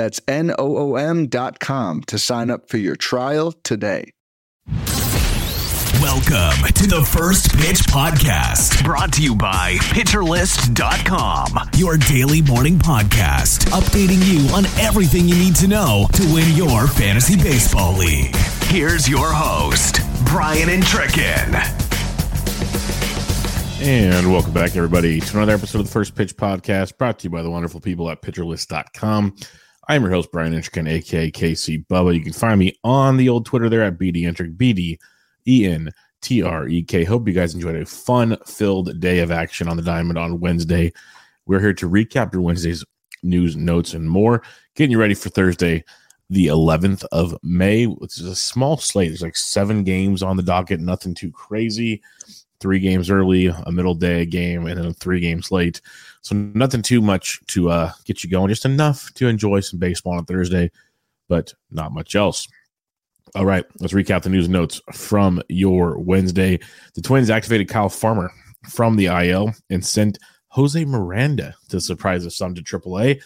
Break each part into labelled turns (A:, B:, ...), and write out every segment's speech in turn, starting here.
A: That's N O O M.com to sign up for your trial today.
B: Welcome to the First Pitch Podcast, brought to you by PitcherList.com, your daily morning podcast, updating you on everything you need to know to win your fantasy baseball league. Here's your host, Brian Entrekin.
C: And welcome back, everybody, to another episode of the First Pitch Podcast, brought to you by the wonderful people at PitcherList.com. I'm your host, Brian Entrekin, aka KC Bubba. You can find me on the old Twitter there at BD Entrek, BD E N T R E K. Hope you guys enjoyed a fun filled day of action on the Diamond on Wednesday. We're here to recap your Wednesday's news, notes, and more. Getting you ready for Thursday, the 11th of May, which is a small slate. There's like seven games on the docket, nothing too crazy. Three games early, a middle day game, and then three games late. So nothing too much to uh, get you going, just enough to enjoy some baseball on Thursday, but not much else. All right, let's recap the news notes from your Wednesday. The Twins activated Kyle Farmer from the IL and sent Jose Miranda to surprise of some to AAA.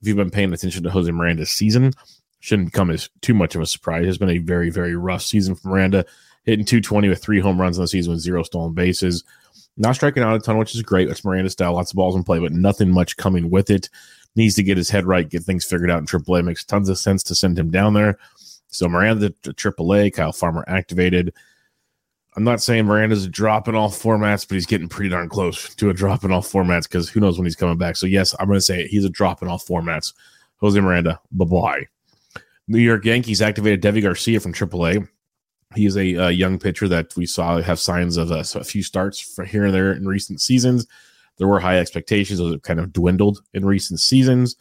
C: If you've been paying attention to Jose Miranda's season, shouldn't come as too much of a surprise. It's been a very, very rough season for Miranda, hitting 220 with three home runs in the season with zero stolen bases. Not striking out a ton, which is great. That's Miranda style, lots of balls in play, but nothing much coming with it. Needs to get his head right, get things figured out in AAA. Makes tons of sense to send him down there. So Miranda to AAA, Kyle Farmer activated. I'm not saying Miranda's a drop in all formats, but he's getting pretty darn close to a drop in all formats because who knows when he's coming back. So yes, I'm going to say he's a drop in all formats. Jose Miranda, bye bye. New York Yankees activated Deivi Garcia from AAA. He is a, uh, young pitcher that we saw have signs of uh, a few starts here and there in recent seasons. There were high expectations; those have kind of dwindled in recent seasons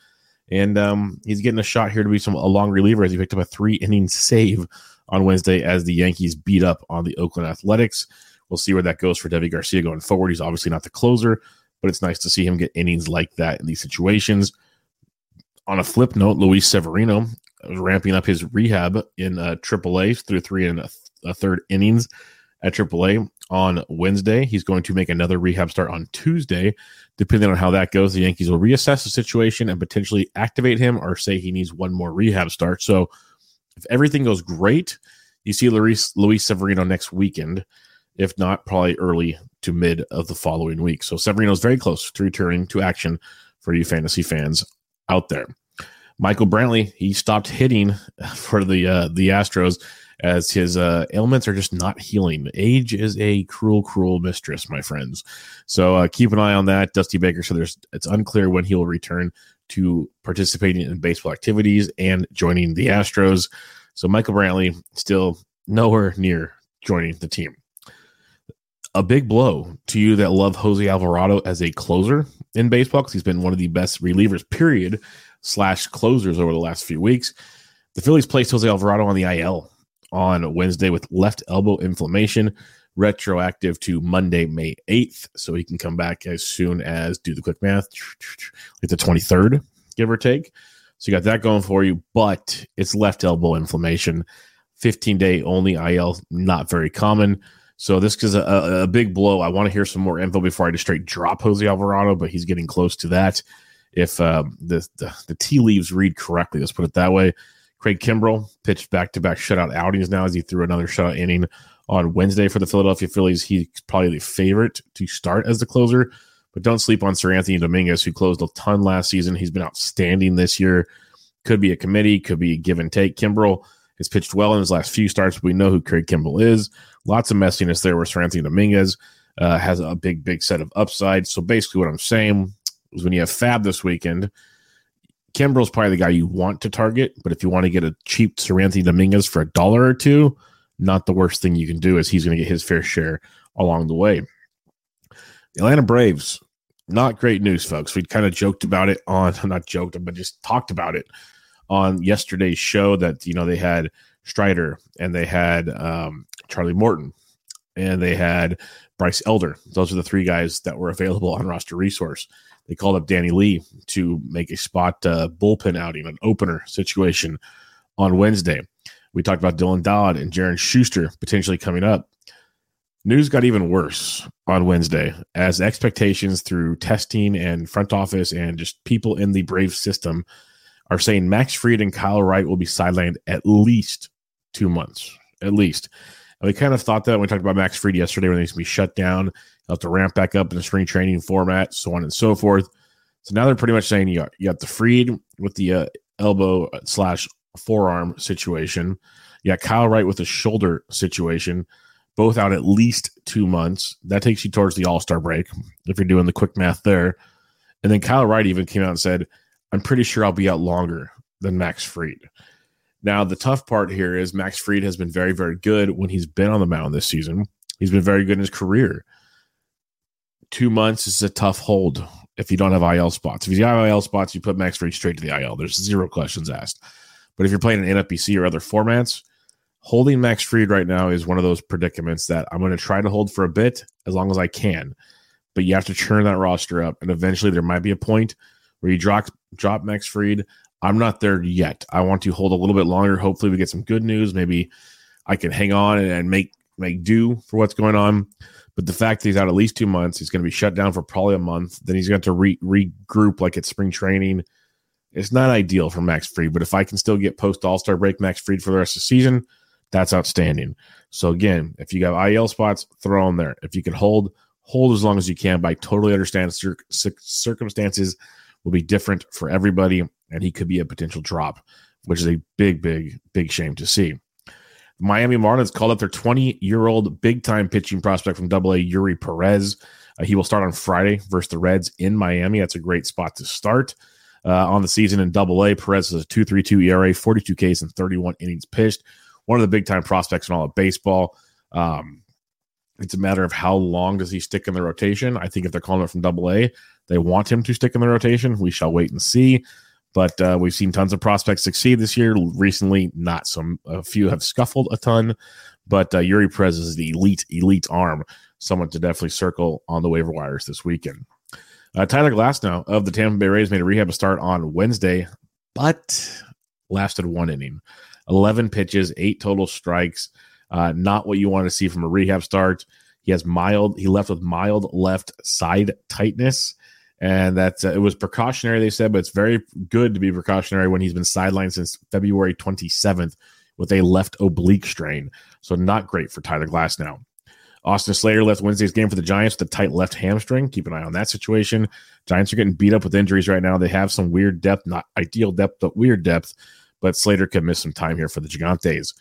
C: and um, he's getting a shot here to be some a long reliever as he picked up a three inning save on Wednesday as the Yankees beat up on the Oakland Athletics. We'll see where that goes for Deivi Garcia going forward. He's obviously not the closer, but it's nice to see him get innings like that in these situations. On a flip note, Luis Severino is ramping up his rehab in uh, AAA through three and a, third innings at AAA on Wednesday. He's going to make another rehab start on Tuesday. Depending on how that goes, the Yankees will reassess the situation and potentially activate him or say he needs one more rehab start. So, if everything goes great, you see Luis, Luis Severino next weekend. If not, probably early to mid of the following week. So, Severino is very close to returning to action for you fantasy fans out there. Michael Brantley, he stopped hitting for the uh, the Astros as his uh, ailments are just not healing. Age is a cruel, cruel mistress, my friends. So uh, keep an eye on that. Dusty Baker. So there's it's unclear when he will return to participating in baseball activities and joining the Astros. So Michael Brantley still nowhere near joining the team. A big blow to you that love Jose Alvarado as a closer in baseball because he's been one of the best relievers, period, slash closers over the last few weeks. The Phillies placed Jose Alvarado on the IL on Wednesday with left elbow inflammation, retroactive to Monday, May 8th. So he can come back as soon as, do the quick math, like the 23rd, give or take. So you got that going for you, but it's left elbow inflammation. 15 day only IL, not very common. So this is a, a, big blow. I want to hear some more info before I just straight drop Jose Alvarado, but he's getting close to that. If uh, the, the the tea leaves read correctly, let's put it that way. Craig Kimbrel pitched back to back shutout outings now as he threw another shutout inning on Wednesday for the Philadelphia Phillies. He's probably the favorite to start as the closer, but don't sleep on Seranthony Dominguez, who closed a ton last season. He's been outstanding this year. Could be a committee, could be a give and take. Kimbrel has pitched well in his last few starts. We know who Craig Kimbrel is. Lots of messiness there where Seranthony Dominguez uh, has a big, big set of upside. So basically, what I'm saying is when you have Fab this weekend, Kimbrel's probably the guy you want to target, but if you want to get a cheap Seranthony Dominguez for a dollar or two, not the worst thing you can do is he's going to get his fair share along the way. Atlanta Braves, not great news, folks. We kind of joked about it on, not joked, but just talked about it on yesterday's show that you know they had Strider and they had um, Charlie Morton and they had Bryce Elder. Those are the three guys that were available on roster resource. They called up Danny Lee to make a spot uh, bullpen outing, an opener situation on Wednesday. We talked about Dylan Dodd and Jaron Shuster potentially coming up. News got even worse on Wednesday as expectations through testing and front office and just people in the Brave system are saying Max Fried and Kyle Wright will be sidelined at least two months, at least. And we kind of thought that when we talked about Max Fried yesterday, when he's going to be shut down, have to ramp back up in the spring training format, so on and so forth. So now they're pretty much saying you got, you got the Fried with the uh, elbow slash forearm situation. You got Kyle Wright with the shoulder situation, both out at least two months. That takes you towards the All Star break if you're doing the quick math there. And then Kyle Wright even came out and said, I'm pretty sure I'll be out longer than Max Fried. Now, the tough part here is Max Fried has been very, very good when he's been on the mound this season. He's been very good in his career. Two months is a tough hold if you don't have IL spots. If you have IL spots, you put Max Fried straight to the IL. There's zero questions asked. But if you're playing an NFBC or other formats, holding Max Fried right now is one of those predicaments that I'm going to try to hold for a bit as long as I can. But you have to churn that roster up, and eventually there might be a point where you drop drop Max Fried. I'm not there yet. I want to hold a little bit longer. Hopefully, we get some good news. Maybe I can hang on and make make do for what's going on. But the fact that he's out at least two months, he's going to be shut down for probably a month. Then he's going to re- regroup like it's spring training it's not ideal for Max Fried, but if I can still get post All Star break Max Fried for the rest of the season, that's outstanding. So again, if you got IL spots, throw them there. If you can hold, hold as long as you can. But I totally understand cir- circumstances will be different for everybody, and he could be a potential drop, which is a big, big, big shame to see. Miami Marlins called up their 20 year old big time pitching prospect from Double A, Eury Perez. Uh, he will start on Friday versus the Reds in Miami. That's a great spot to start uh, on the season in Double A. Perez has a 2.32 ERA, 42 Ks, and 31 innings pitched. One of the big time prospects in all of baseball. Um, it's a matter of how long does he stick in the rotation. I think if they're calling it from Double A, they want him to stick in the rotation. We shall wait and see. But uh, we've seen tons of prospects succeed this year. Recently, not some. A few have scuffled a ton, but uh, Eury Perez is the elite, elite arm. Someone to definitely circle on the waiver wires this weekend. Uh, Tyler Glasnow of the Tampa Bay Rays made a rehab start on Wednesday, but lasted one inning, 11 pitches, eight total strikes. Uh, not what you want to see from a rehab start. He has mild, he left with mild left side tightness. And that uh, it was precautionary, they said, but it's very good to be precautionary when he's been sidelined since February 27th with a left oblique strain. So, not great for Tyler Glasnow. Austin Slater left Wednesday's game for the Giants with a tight left hamstring. Keep an eye on that situation. Giants are getting beat up with injuries right now. They have some weird depth, not ideal depth, but weird depth. But Slater could miss some time here for the Gigantes.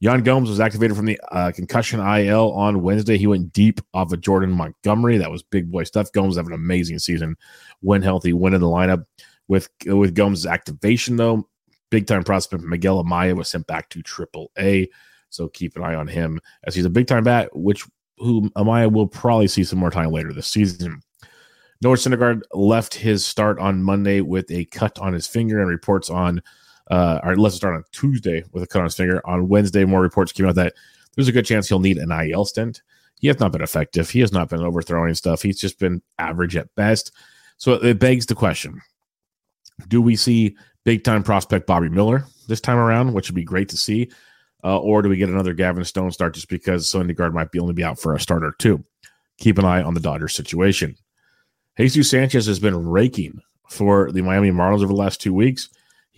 C: Yan Gomes was activated from the uh, concussion IL on Wednesday. He went deep off of Jordan Montgomery. That was big boy stuff. Gomes having an amazing season when healthy, when in the lineup. With with Gomes' activation, though, big time prospect Miguel Amaya was sent back to Triple A. So keep an eye on him as he's a big time bat, which who Amaya will probably see some more time later this season. Noah Syndergaard left his start on Monday with a cut on his finger and reports on, uh, or let's start on Tuesday with a cut on his finger. On Wednesday, more reports came out that there's a good chance he'll need an IL stint. He has not been effective. He has not been overthrowing stuff. He's just been average at best. So it begs the question do we see big time prospect Bobby Miller this time around, which would be great to see? Uh, or do we get another Gavin Stone start just because Syndergaard might be only be out for a starter too? Keep an eye on the Dodgers situation. Jesus Sanchez has been raking for the Miami Marlins over the last two weeks.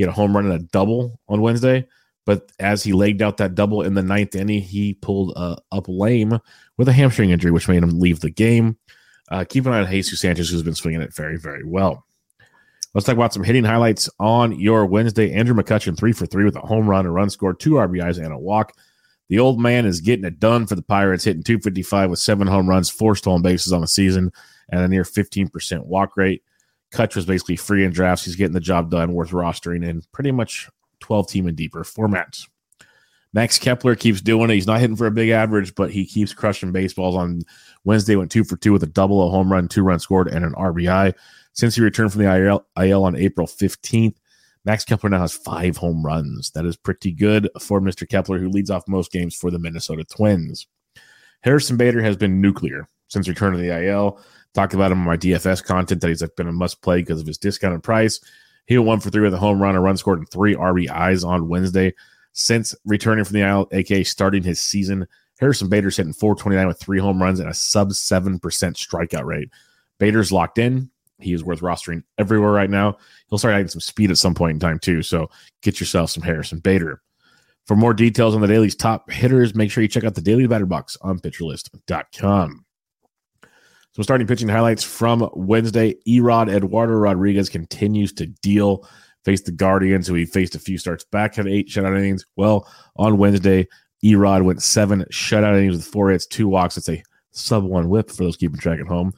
C: He had a home run and a double on Wednesday, but as he legged out that double in the ninth inning, he pulled uh, up lame with a hamstring injury, which made him leave the game. Uh, keep an eye on Jesus Sanchez, who's been swinging it very, very well. Let's talk about some hitting highlights on your Wednesday. Andrew McCutchen, three for three with a home run, a run scored, two RBIs, and a walk. The old man is getting it done for the Pirates, hitting 255 with seven home runs, four stolen bases on the season, and a near 15% walk rate. Kutch was basically free in drafts. He's getting the job done, worth rostering in pretty much 12 team and deeper formats. Max Kepler keeps doing it. He's not hitting for a big average, but he keeps crushing baseballs. On Wednesday, went two for two with a double, a home run, two runs scored, and an RBI. Since he returned from the IL, IL on April 15th, Max Kepler now has five home runs. That is pretty good for Mr. Kepler, who leads off most games for the Minnesota Twins. Harrison Bader has been nuclear since returning to the IL. Talked about him on my DFS content that he's been a must play because of his discounted price. He one for three with a home run, a run scored, and three RBIs on Wednesday. Since returning from the IL, aka starting his season, Harrison Bader's hitting 429 with three home runs and a sub 7% strikeout rate. Bader's locked in. He is worth rostering everywhere right now. He'll start adding some speed at some point in time, too. So get yourself some Harrison Bader. For more details on the daily's top hitters, make sure you check out the daily batter box on pitcherlist.com. So, starting pitching highlights from Wednesday, Erod Eduardo Rodriguez continues to deal. Faced the Guardians, who he faced a few starts back, had eight shutout innings. Well, on Wednesday, Erod went seven shutout innings with four hits, two walks. It's a sub one whip for those keeping track at home,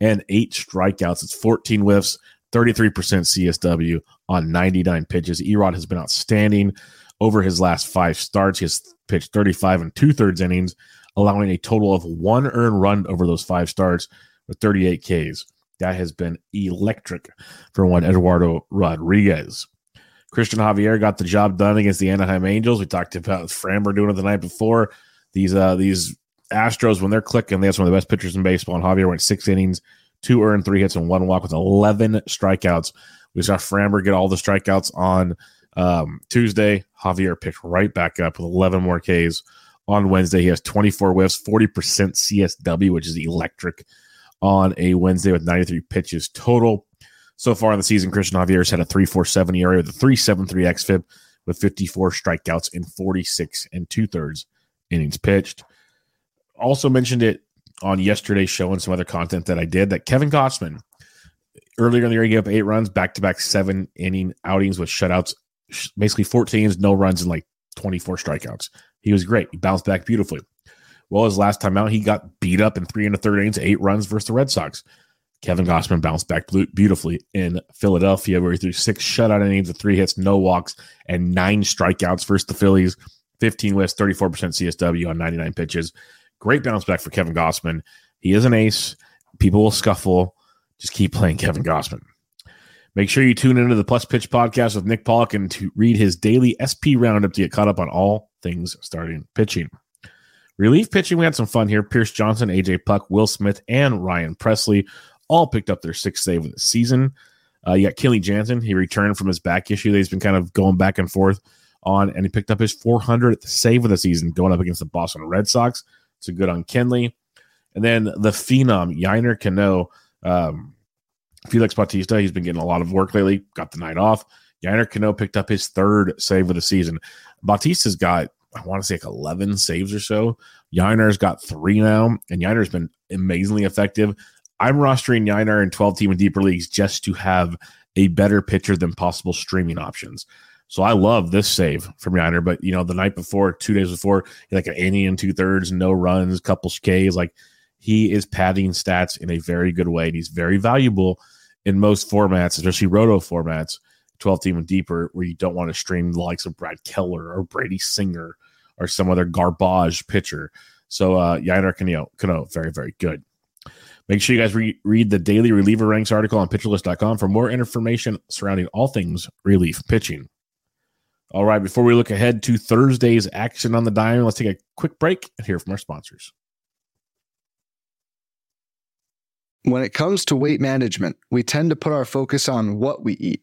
C: and eight strikeouts. It's 14 whiffs, 33% CSW on 99 pitches. Erod has been outstanding over his last five starts. He has pitched 35 and two thirds innings, allowing a total of one earned run over those five starts with 38 Ks. That has been electric for one Eduardo Rodriguez. Christian Javier got the job done against the Anaheim Angels. We talked about Framber doing it the night before. These uh these Astros, when they're clicking, they have some of the best pitchers in baseball. And Javier went six innings, two earned, three hits, and one walk with 11 strikeouts. We saw Framber get all the strikeouts on um, Tuesday. Javier picked right back up with 11 more Ks. On Wednesday, he has 24 whiffs, 40% CSW, which is electric on a Wednesday with 93 pitches total. So far in the season, Christian Javier's had a 3.47 ERA with a 3.73 xFIP with 54 strikeouts in 46 and two thirds innings pitched. Also mentioned it on yesterday's show and some other content that I did that Kevin Gausman earlier in the year he gave up eight runs, back to back seven inning outings with shutouts, basically 14s, no runs, and like 24 strikeouts. He was great. He bounced back beautifully. Well, his last time out, he got beat up in three and a third innings, eight runs versus the Red Sox. Kevin Gausman bounced back beautifully in Philadelphia, where he threw six shutout innings with three hits, no walks, and nine strikeouts versus the Phillies. 15 with 34% CSW on 99 pitches. Great bounce back for Kevin Gausman. He is an ace. People will scuffle. Just keep playing Kevin Gausman. Make sure you tune into the Plus Pitch podcast with Nick Pollack and to read his daily SP roundup to get caught up on all things starting pitching. Relief pitching, we had some fun here. Pierce Johnson, AJ Puk, Will Smith, and Ryan Presley all picked up their sixth save of the season. Uh, you got Kenley Jansen. He returned from his back issue that he's been kind of going back and forth on, and he picked up his 400th save of the season going up against the Boston Red Sox. It's a good on Kenley. And then the phenom, Yennier Cano, um, Felix Bautista, he's been getting a lot of work lately, got the night off. Yennier Cano picked up his third save of the season. Bautista's got, I want to say like 11 saves or so. Yennier's got three now, and Yennier's been amazingly effective. I'm rostering Yennier in 12 team and deeper leagues just to have a better pitcher than possible streaming options. So I love this save from Yennier. But you know, the night before, two days before, like an inning and two thirds, no runs, couple Ks. Like he is padding stats in a very good way. And he's very valuable in most formats, especially roto formats, 12 team and deeper, where you don't want to stream the likes of Brad Keller or Brady Singer or some other garbage pitcher. So uh Yennier Cano, Cano very, very good. Make sure you guys re- read the daily reliever ranks article on pitcherlist.com for more information surrounding all things relief pitching. All right, before we look ahead to Thursday's action on the diamond, let's take a quick break and hear from our sponsors.
A: When it comes to weight management, we tend to put our focus on what we eat,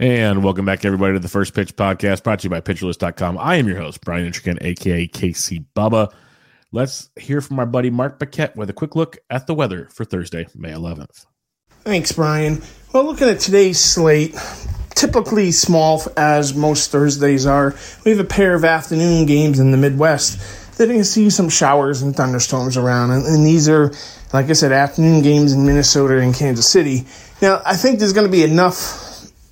C: And welcome back, everybody, to the First Pitch Podcast brought to you by PitcherList.com. I am your host, Brian Entrekin, aka KC Bubba. Let's hear from our buddy Mark Paquette with a quick look at the weather for Thursday, May 11th.
D: Thanks, Brian. Well, looking at today's slate, typically small as most Thursdays are, we have a pair of afternoon games in the Midwest that to see some showers and thunderstorms around. And, and these are, like I said, afternoon games in Minnesota and Kansas City. Now, I think there's going to be enough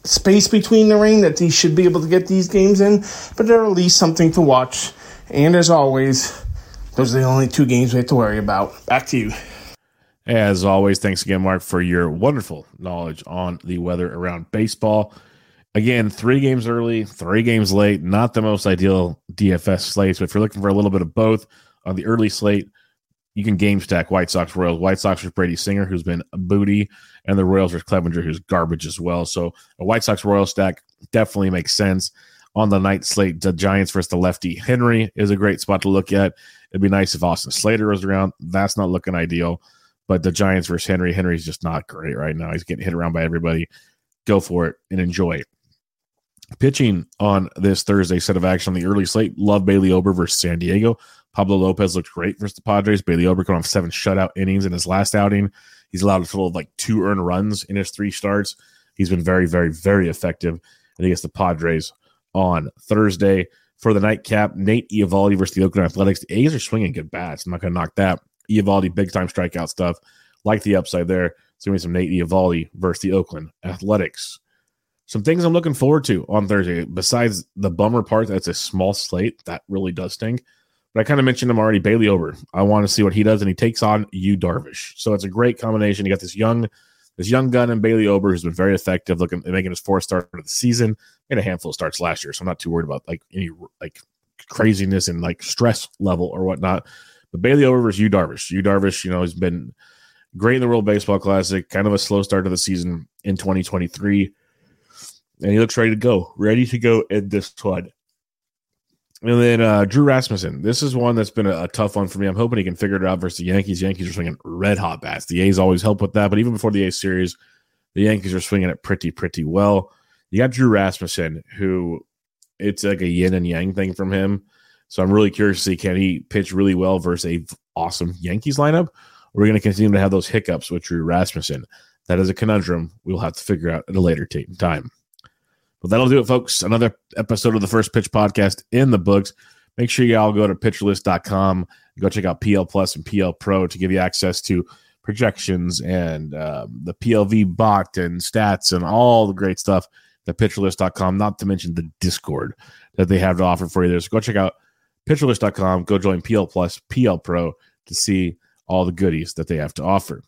D: space between the rain that they should be able to get these games in, but they're at least something to watch. And as always, those are the only two games we have to worry about. Back to you.
C: As always, thanks again, Mark, for your wonderful knowledge on the weather around baseball. Again, three games early, three games late. Not the most ideal DFS slates, but if you're looking for a little bit of both on the early slate, you can game stack White Sox Royals. White Sox with Brady Singer, who's been a booty, and the Royals with Clevinger, who's garbage as well. So a White Sox Royal stack definitely makes sense. On the night slate, the Giants versus the lefty Henry is a great spot to look at. It'd be nice if Austin Slater was around. That's not looking ideal. But the Giants versus Henry, Henry's just not great right now. He's getting hit around by everybody. Go for it and enjoy. It. Pitching on this Thursday set of action on the early slate, love Bailey Ober versus San Diego. Pablo Lopez looked great versus the Padres. Bailey Ober coming off seven shutout innings in his last outing. He's allowed a total of like two earned runs in his three starts. He's been very, very, very effective. And against the Padres on Thursday. For the nightcap, Nate Eovaldi versus the Oakland Athletics. The A's are swinging good bats. I'm not going to knock that. Eovaldi, big time strikeout stuff. Like the upside there. It's going to some Nate Eovaldi versus the Oakland Athletics. Some things I'm looking forward to on Thursday, besides the bummer part that's a small slate, that really does sting. But I kind of mentioned him already, Bailey Ober. I want to see what he does, and he takes on Yu Darvish. So it's a great combination. You got this young, this young gun and Bailey Ober, who's been very effective, looking making his fourth start of the season. Made a handful of starts last year, so I'm not too worried about like any like craziness and like stress level or whatnot. But Bailey Ober versus Yu Darvish. Yu Darvish, you know, he's been great in the World Baseball Classic. Kind of a slow start to the season in 2023, and he looks ready to go, ready to go in this one. And then uh, Drew Rasmussen. This is one that's been a, a, tough one for me. I'm hoping he can figure it out versus the Yankees. Yankees are swinging red hot bats. The A's always help with that, but even before the A's series, the Yankees are swinging it pretty, pretty well. You got Drew Rasmussen, who it's like a yin and yang thing from him. So I'm really curious to see can he pitch really well versus a awesome Yankees lineup. We're going to continue to have those hiccups with Drew Rasmussen. That is a conundrum we'll have to figure out at a later time. But that'll do it, folks. Another episode of the First Pitch Podcast in the books. Make sure y'all go to pitcherlist.com. Go check out PL Plus and PL Pro to give you access to projections and uh, the PLV bot and stats and all the great stuff that pitcherlist.com, not to mention the Discord that they have to offer for you there. So go check out pitcherlist.com. Go join PL Plus, PL Pro to see all the goodies that they have to offer.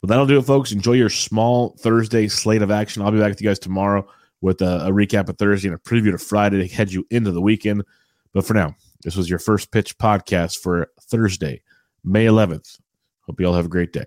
C: But that'll do it, folks. Enjoy your small Thursday slate of action. I'll be back with you guys tomorrow with a, a recap of Thursday and a preview to Friday to head you into the weekend. But for now, this was your first pitch podcast for Thursday, May 11th. Hope you all have a great day.